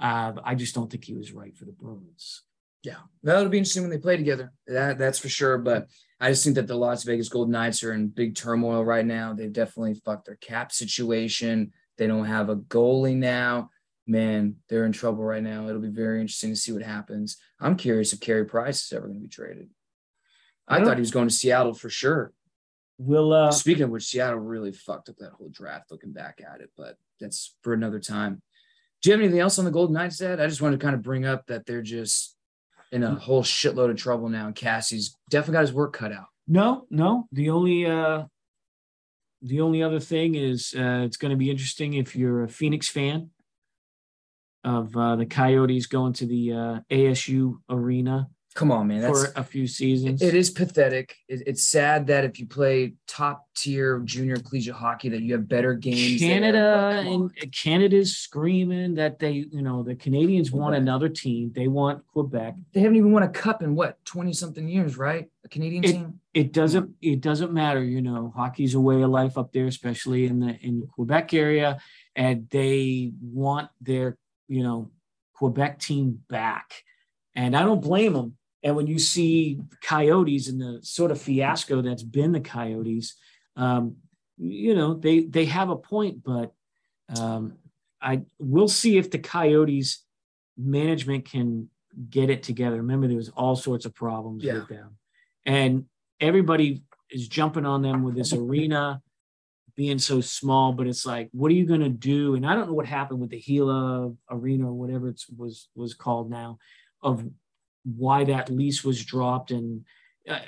uh, I just don't think he was right for the Bruins. Yeah, that'll be interesting when they play together. That that's for sure. But I just think that the Las Vegas Golden Knights are in big turmoil right now. They've definitely fucked their cap situation. They don't have a goalie now. Man, they're in trouble right now. It'll be very interesting to see what happens. I'm curious if Carey Price is ever going to be traded. I Yeah. thought he was going to Seattle for sure. Will uh, Speaking of which, Seattle really fucked up that whole draft looking back at it, but that's for another time. Do you have anything else on the Golden Knights, Dad? I just wanted to kind of bring up that they're just in a whole shitload of trouble now. And Cassie's definitely got his work cut out. No, no. The only uh the only other thing is uh it's going to be interesting if you're a Phoenix fan of uh the Coyotes going to the uh ASU arena Come on, man. That's for a few seasons. it is pathetic. It, it's sad that if you play top tier junior collegiate hockey, that you have better games. Canada and. Canada's screaming that they, you know, the Canadians want another team. They want Quebec. they haven't even won a cup in what twenty something years, right? A Canadian It- team. It doesn't it doesn't matter, you know, hockey's a way of life up there, especially in the in the Quebec area. And they want their, you know, Quebec team back. And I don't blame them. And when you see Coyotes and the sort of fiasco that's been the Coyotes, um, you know, they they have a point, but um, I we'll see if the Coyotes management can get it together. Remember, there was all sorts of problems Yeah. with them, and everybody is jumping on them with this arena being so small. But it's like, what are you going to do? And I don't know what happened with the Gila Arena or whatever it was was called now, of why that lease was dropped. And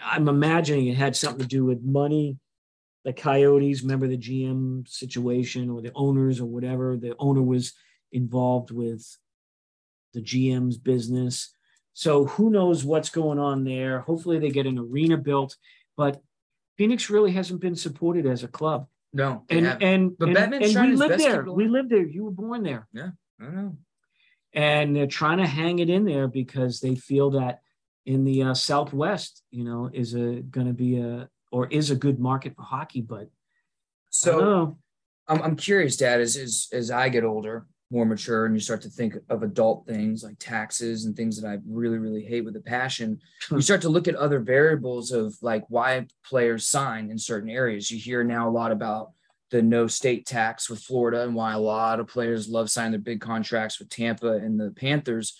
I'm imagining it had something to do with money. The Coyotes, remember the GM situation or the owners or whatever. The owner was involved with the GM's business. So who knows what's going on there? Hopefully they get an arena built, but Phoenix really hasn't been supported as a club. No, And haven't. and But and, Batman's and we lived there. We lived there. You were born there. Yeah, I don't know. And they're trying to hang it in there because they feel that in the uh, Southwest, you know, is a going to be a or is a good market for hockey. But So. I'm, I'm curious, Dad, as, as as I get older, more mature, and you start to think of adult things like taxes and things that I really, really hate with a passion, [LAUGHS] you start to look at other variables of like why players sign in certain areas. You hear now a lot about the no state tax with Florida and why a lot of players love signing their big contracts with Tampa and the Panthers.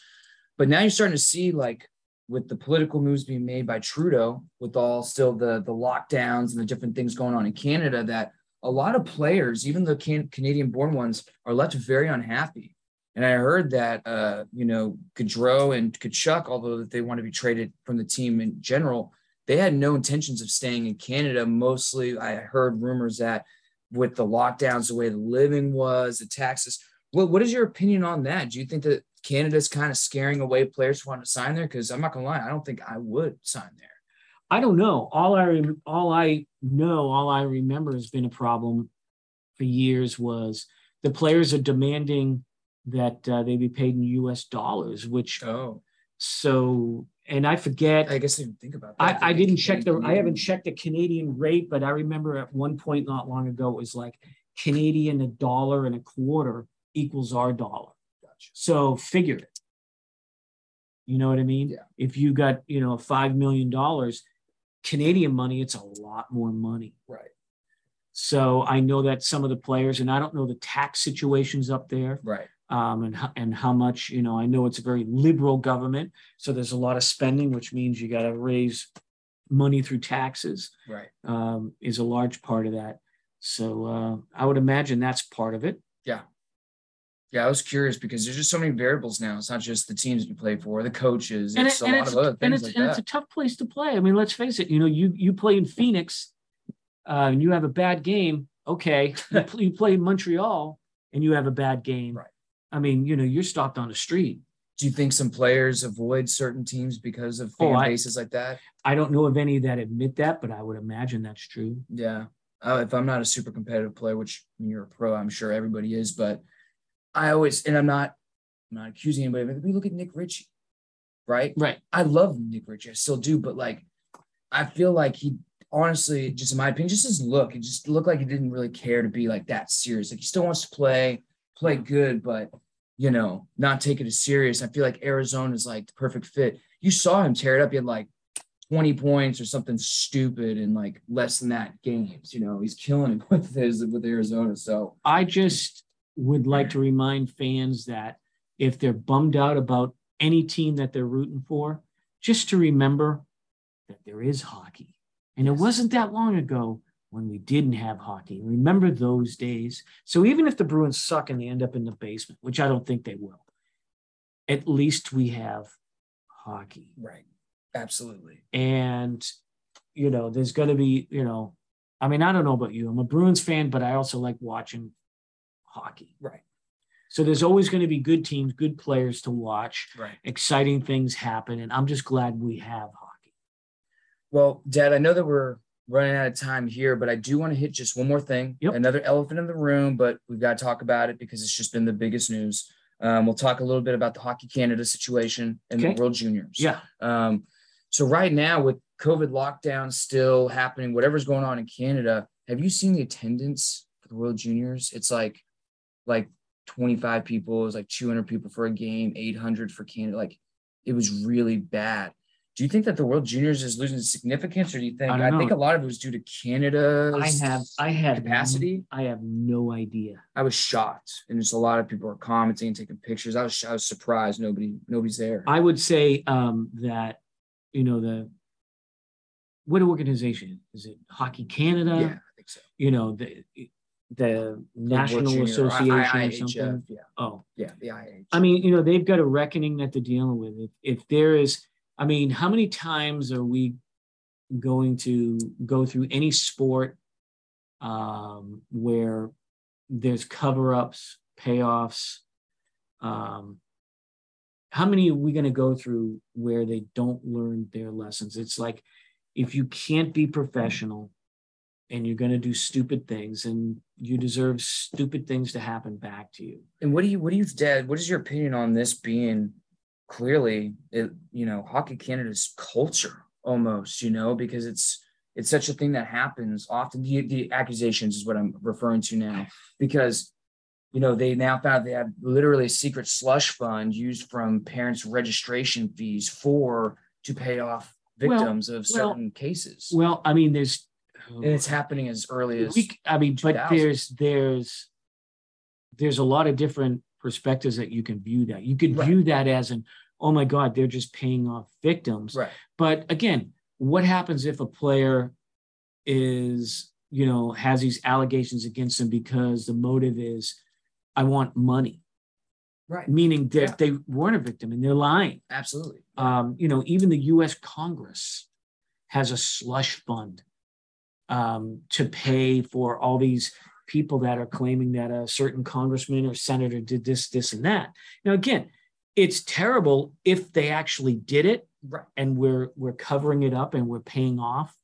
But now you're starting to see like with the political moves being made by Trudeau, with all still the the lockdowns and the different things going on in Canada, that a lot of players, even the can- Canadian-born ones, are left very unhappy. And I heard that uh, you know Gaudreau and Tkachuk, although that they want to be traded from the team in general, they had no intentions of staying in Canada. Mostly, I heard rumors that with the lockdowns, the way the living was, the taxes. What what is your opinion on that? Do you think that Canada's kind of scaring away players who want to sign there? Because I'm not gonna lie, I don't think I would sign there. I don't know. All I all I know, all I remember has been a problem for years was the players are demanding that uh, they be paid in U.S. dollars, which Oh, so and I forget. I guess I didn't think about I, that. I didn't check the I haven't checked the Canadian rate, but I remember at one point not long ago it was like Canadian a dollar and a quarter equals our dollar. Gotcha. So figure it. You know what I mean? Yeah. If you got, you know, five million dollars, Canadian money, it's a lot more money. Right, So I know that some of the players, and I don't know the tax situations up there, right. Um, and and how much you know. I know it's a very liberal government, so there's a lot of spending, which means you got to raise money through taxes. Right. Um, is a large part of that. So uh, I would imagine that's part of it. Yeah, Yeah, I was curious because there's just so many variables now. It's not just the teams you play for, the coaches. And, It's it- a and lot of other and things it's like and it's a tough place to play. I mean, let's face it. You know, you you play in Phoenix, uh, and you have a bad game. Okay, [LAUGHS] you, pl- you play in Montreal and you have a bad game. Right. I mean, you know, you're stopped on the street. Do you think some players avoid certain teams because of Oh, fan I- bases like that? I don't know of any that admit that, but I would imagine that's true. Yeah. Uh, if I'm not a super competitive player, which I mean, you're a pro, I'm sure everybody is, but I always, and I'm not, I'm not accusing anybody, but we look at Nick Ritchie, right? Right. I love Nick Ritchie, I still do, but like, I feel like he honestly, just in my opinion, just his look, it just looked like he didn't really care to be like that serious. Like he still wants to play, play good, but you know, not take it as serious. I feel like Arizona is like the perfect fit. You saw him tear it up. He had like 20 points or something stupid in like less than that games. You know, he's killing it [LAUGHS] with his with Arizona. So I just would like to remind fans that if they're bummed out about any team that they're rooting for, just to remember that there is hockey. And it wasn't that long ago when we didn't have hockey. Remember those days. So even if the Bruins suck and they end up in the basement, which I don't think they will, at least we have hockey. right. Absolutely. And, you know, there's going to be, you know, I mean, I don't know about you. I'm a Bruins fan, but I also like watching hockey. Right. So there's always going to be good teams, good players to watch, Right. exciting things happen. And I'm just glad we have hockey. Well, Dad, I know that we're running out of time here, but I do want to hit just one more thing. Yep. Another elephant in the room, but we've got to talk about it because it's just been the biggest news. Um, we'll talk a little bit about the Hockey Canada situation and Okay. the World Juniors. Yeah. Um, so right now with COVID lockdown still happening, whatever's going on in Canada, have you seen the attendance for the World Juniors? It's like like 25 people, it was like 200 people for a game, 800 for Canada. Like it was really bad. Do you think that the World Juniors is losing significance, or do you think I I, think a lot of it was due to Canada? I have, I had capacity? I have no idea. I was shocked, and just a lot of people were commenting and taking pictures. I was I was surprised nobody nobody's there. I would say um, that, you know, the, what organization is it? Hockey Canada? yeah, I think so. You know, the, the National Junior- Association I- or something. Yeah, Oh, yeah, the IH. I mean, you know, they've got a reckoning that they're dealing with. If, if there is, I mean, how many times are we going to go through any sport um, where there's cover ups, payoffs? Um, how many are we going to go through where they don't learn their lessons? It's like if you can't be professional and you're going to do stupid things and you deserve stupid things to happen back to you. And what do you, what do you, Dad? What is your opinion on this being clearly, it, you know, Hockey Canada's culture almost, you know, because it's it's such a thing that happens often. The, the accusations is what I'm referring to now, because you know they now found they have literally a secret slush fund used from parents' registration fees for to pay off Well- victims of well, certain cases, Well, I mean, there's and it's happening as early as we, I mean, but there's there's there's a lot of different perspectives that you can view that. You could Right. view that as an, oh my God, they're just paying off victims. right. But again, what happens if a player is, you know, has these allegations against them because the motive is, I want money, Right. meaning that Yeah. they weren't a victim and they're lying. Absolutely. Um, you know, even the U.S. Congress has a slush fund um, to pay for all these people that are claiming that a certain congressman or senator did this, this, and that. Now, again, it's terrible if they actually did it Right. and we're we're covering it up and we're paying off.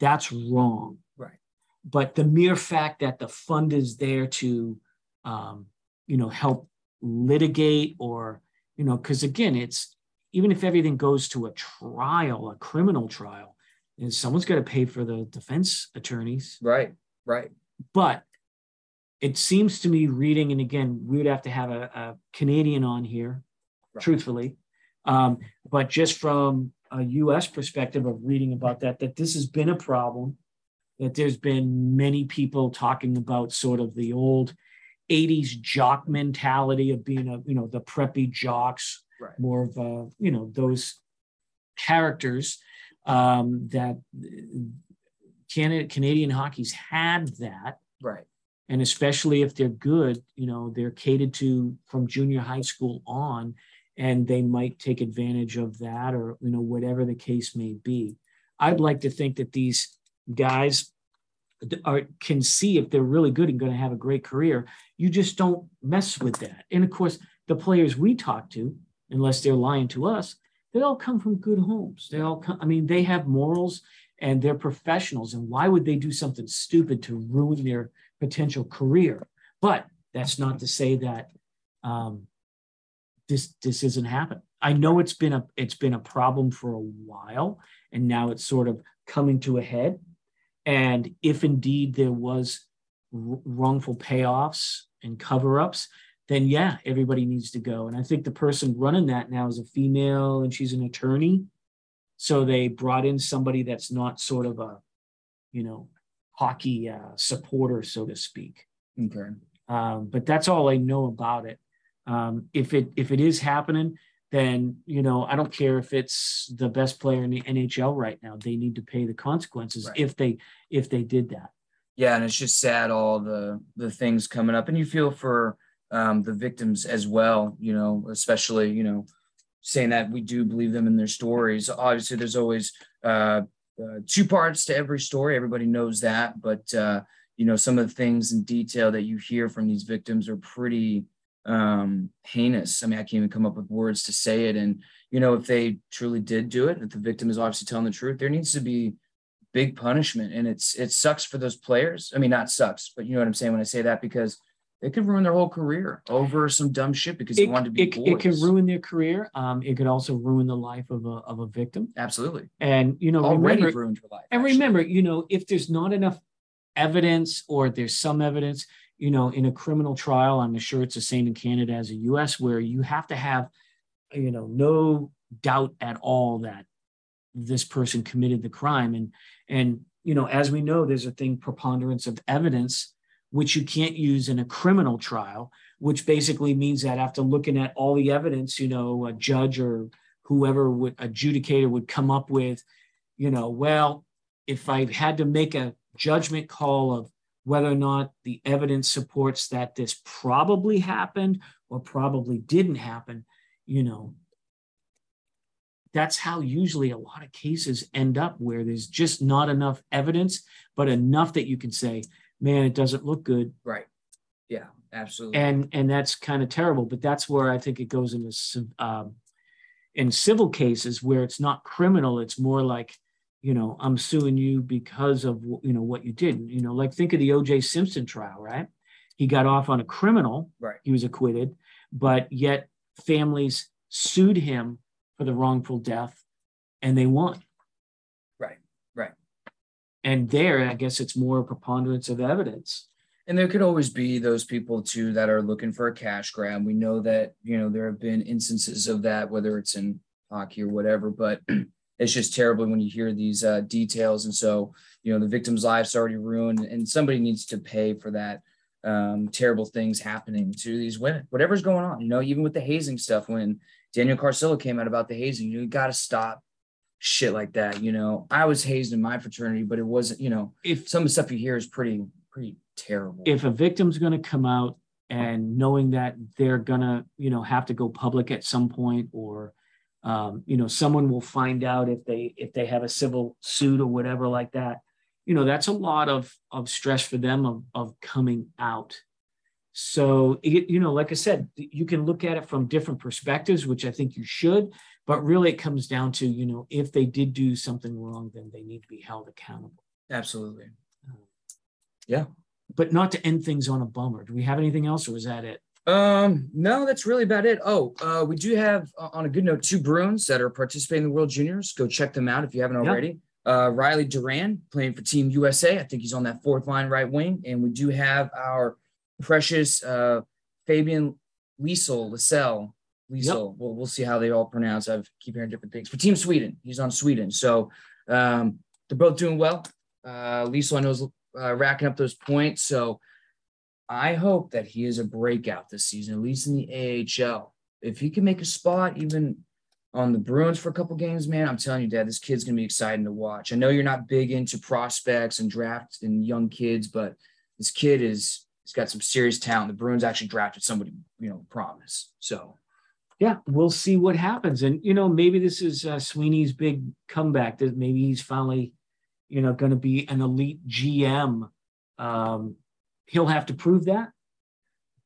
That's wrong. Right. But the mere fact that the fund is there to, um, you know, help litigate or, you know, because again, it's even if everything goes to a trial, a criminal trial, and someone's got to pay for the defense attorneys. Right. Right. But it seems to me reading, and again, we would have to have a, a Canadian on here, Right. truthfully. Um, but just from a US perspective of reading about that, that this has been a problem, that there's been many people talking about sort of the old 80s jock mentality of being a, you know, the preppy jocks, Right. more of a, you know, those characters um, that Canada, Canadian hockey's had that Right. and especially if they're good you know they're catered to from junior high school on and they might take advantage of that or you know whatever the case may be i'd like to think that these guys are can see if they're really good and going to have a great career you just don't mess with that and of course the players we talk to unless they're lying to us, they all come from good homes. They all come, I mean, they have morals and they're professionals. And why would they do something stupid to ruin their potential career? But that's not to say that um, this this isn't happening. I know it's been a it's been a problem for a while, and now it's sort of coming to a head. And if indeed there was wrongful payoffs and cover-ups, then yeah, everybody needs to go. And I think the person running that now is a female, and she's an attorney. So they brought in somebody that's not sort of a, you know, hockey uh, supporter, so to speak. Okay. Um, but that's all I know about it. Um, if it if it is happening, then you know I don't care if it's the best player in the NHL right now. They need to pay the consequences Right. if they if they did that. Yeah, and it's just sad all the the things coming up, and you feel for um, the victims as well. You know, especially you know, saying that we do believe them in their stories. Obviously, there's always uh, uh, two parts to every story. Everybody knows that, but uh, you know, some of the things in detail that you hear from these victims are pretty um heinous i mean i can't even come up with words to say it and you know if they truly did do it if the victim is obviously telling the truth there needs to be big punishment and it's it sucks for those players i mean not sucks but you know what i'm saying when i say that because it could ruin their whole career over some dumb shit because they It, wanted to be it, it can ruin their career. Um, it could also ruin the life of a of a victim. absolutely And you know, already remember, ruined your life And actually. remember, you know, if there's not enough evidence or there's some evidence, you know, in a criminal trial, I'm sure it's the same in Canada as the US, where you have to have, you know, no doubt at all that this person committed the crime. And and you know, as we know, there's a thing preponderance of evidence, which you can't use in a criminal trial, which basically means that after looking at all the evidence, you know, a judge or whoever would adjudicator would come up with, you know, well, if I had to make a judgment call of whether or not the evidence supports that this probably happened or probably didn't happen, you know, that's how usually a lot of cases end up where there's just not enough evidence, but enough that you can say, man, it doesn't look good. right yeah absolutely And and that's kind of terrible. But that's where I think it goes into um, in civil cases where it's not criminal. It's more like, you know, I'm suing you because of you know what you did. You know, like think of the O.J. Simpson trial, right? He got off on a criminal. Right. He was acquitted, but yet families sued him for the wrongful death, and they won. right right And there, I guess it's more a preponderance of evidence. And there could always be those people too that are looking for a cash grab. We know that, you know, there have been instances of that, whether it's in hockey or whatever, but it's just terrible when you hear these uh, details. And so, you know, the victim's life's already ruined and somebody needs to pay for that um, terrible things happening to these women, whatever's going on, you know, even with the hazing stuff, when Daniel Carcillo came out about the hazing, you, you got to stop shit like that. You know, I was hazed in my fraternity, but it wasn't, you know, If some of the stuff you hear is pretty, pretty terrible. if a victim's going to come out and knowing that they're going to you know have to go public at some point or um, you know someone will find out if they if they have a civil suit or whatever like that. You know that's a lot of of stress for them of, of coming out. So it, you know like i said you can look at it from different perspectives which i think you should but really it comes down to you know if they did do something wrong then they need to be held accountable. Absolutely. Yeah. But not to end things on a bummer. Do we have anything else or is that it Um, no, that's really about it. Oh, uh, we do have uh, on a good note two Bruins that are participating in the World Juniors. Go check them out if you haven't already. Uh, Riley Duran playing for Team USA. I think he's on that fourth line right wing. And we do have our precious uh, Fabian Lysell, Lysell, Lysell. We'll, we'll see how they all pronounce. I keep hearing different things. For Team Sweden, he's on Sweden. So um, they're both doing well. Uh, Lysell, I know, is uh, racking up those points. So I hope that he is a breakout this season, at least in the AHL. If he can make a spot, even on the Bruins for a couple games, man, I'm telling you, Dad, this kid's gonna be exciting to watch. I know you're not big into prospects and drafts and young kids, but this kid is he's got some serious talent. The Bruins actually drafted somebody, you know, promise. So yeah, we'll see what happens. And you know, maybe this is uh, Sweeney's big comeback. That maybe he's finally, you know, going to be an elite GM. Um, he'll have to prove that,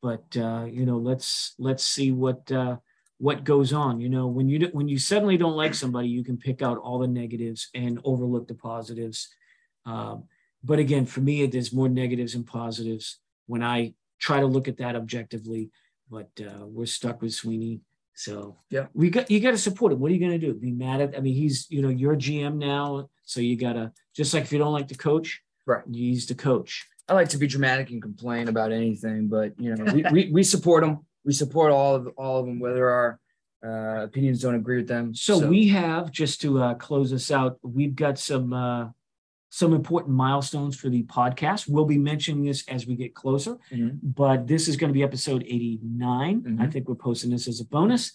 but uh, you know, let's let's see what uh, what goes on. You know, when you when you suddenly don't like somebody, you can pick out all the negatives and overlook the positives. Um, but again, for me, there's more negatives and positives when I try to look at that objectively. But uh, we're stuck with Sweeney. So yeah, we got you got to support him. What are you going to do? Be mad at? I mean, he's you know your GM now, so you got to just like if you don't like the coach, right? He's the coach. I like to be dramatic and complain about anything, but you know we, [LAUGHS] we, we support them. We support all of all of them, whether our uh, opinions don't agree with them. So, so. we have just to uh, close us out. We've got some uh, some important milestones for the podcast. We'll be mentioning this as we get closer, mm-hmm. but this is going to be episode 89. Mm-hmm. I think we're posting this as a bonus.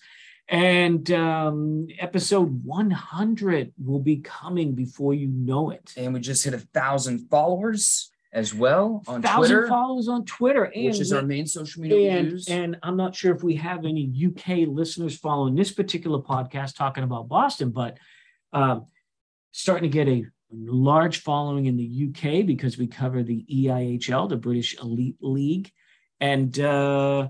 And um, episode 100 will be coming before you know it. And we just hit a thousand followers as well on thousand Twitter. followers on Twitter, and which is our main social media and, use. And I'm not sure if we have any UK listeners following this particular podcast talking about Boston, but um, starting to get a large following in the UK because we cover the EIHL, the British Elite League, and uh,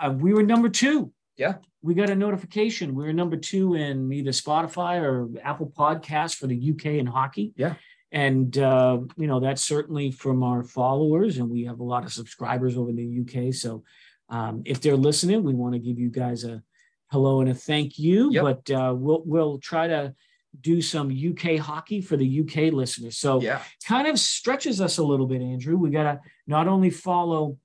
uh, we were number two. Yeah, we got a notification. We were number two in either Spotify or Apple Podcasts for the UK and hockey. Yeah, and uh, you know that's certainly from our followers, and we have a lot of subscribers over in the UK. So um, if they're listening, we want to give you guys a hello and a thank you. Yep. But uh, we'll we'll try to do some UK hockey for the UK listeners. So yeah. kind of stretches us a little bit, Andrew. We got to not only follow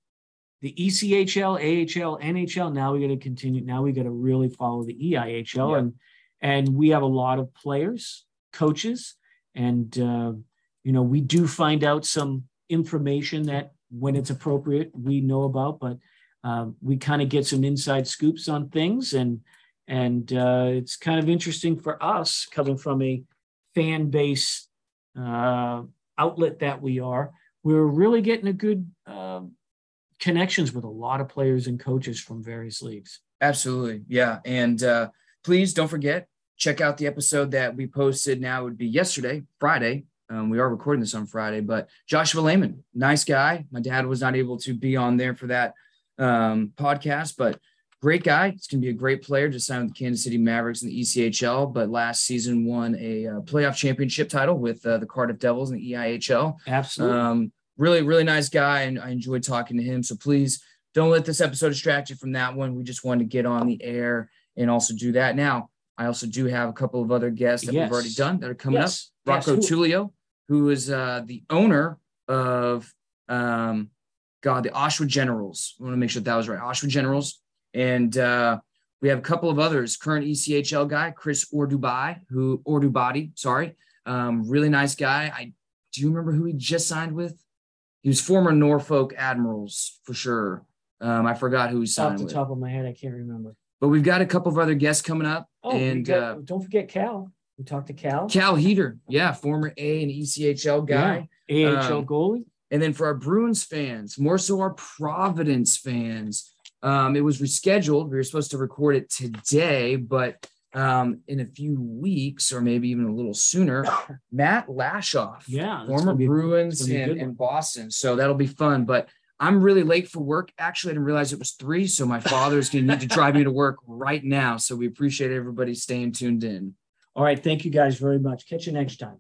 the ECHL, AHL, NHL. Now we got to continue. Now we got to really follow the EIHL, yeah. and and we have a lot of players, coaches, and uh, you know we do find out some information that when it's appropriate we know about, but uh, we kind of get some inside scoops on things and and uh, it's kind of interesting for us coming from a fan base uh, outlet that we are. We're really getting a good uh, connections with a lot of players and coaches from various leagues. Absolutely, yeah. And uh, please don't forget check out the episode that we posted. Now it would be yesterday, Friday. Um, we are recording this on Friday, but Joshua Lehman, nice guy. My dad was not able to be on there for that um, podcast, but great guy. He's going to be a great player. Just signed with the Kansas City Mavericks in the ECHL, but last season won a uh, playoff championship title with uh, the Cardiff Devils in the EIHL. Absolutely. Um, really, really nice guy, and I enjoyed talking to him. So please don't let this episode distract you from that one. We just wanted to get on the air and also do that. Now, I also do have a couple of other guests that yes. we've already done that are coming yes. up. Rocco yes. Tullio, who is uh, the owner of um, God, the Oshawa Generals. I want to make sure that was right. Oshawa Generals and uh, we have a couple of others. Current ECHL guy, Chris Ordubai, who Ordubadi, sorry, um, really nice guy. I do you remember who he just signed with? He was former Norfolk Admirals for sure. Um, I forgot who he signed Off the with. top of my head, I can't remember. But we've got a couple of other guests coming up. Oh, and got, uh, don't forget Cal. We talked to Cal. Cal Heeter, yeah, former A and ECHL guy, yeah. AHL um, goalie. And then for our Bruins fans, more so our Providence fans, um, it was rescheduled. We were supposed to record it today, but um, in a few weeks or maybe even a little sooner, Matt Lashoff, yeah, former be, Bruins in, in Boston. So that'll be fun. But I'm really late for work. Actually, I didn't realize it was three. So my father's going to need to drive me to work right now. So we appreciate everybody staying tuned in. All right. Thank you guys very much. Catch you next time.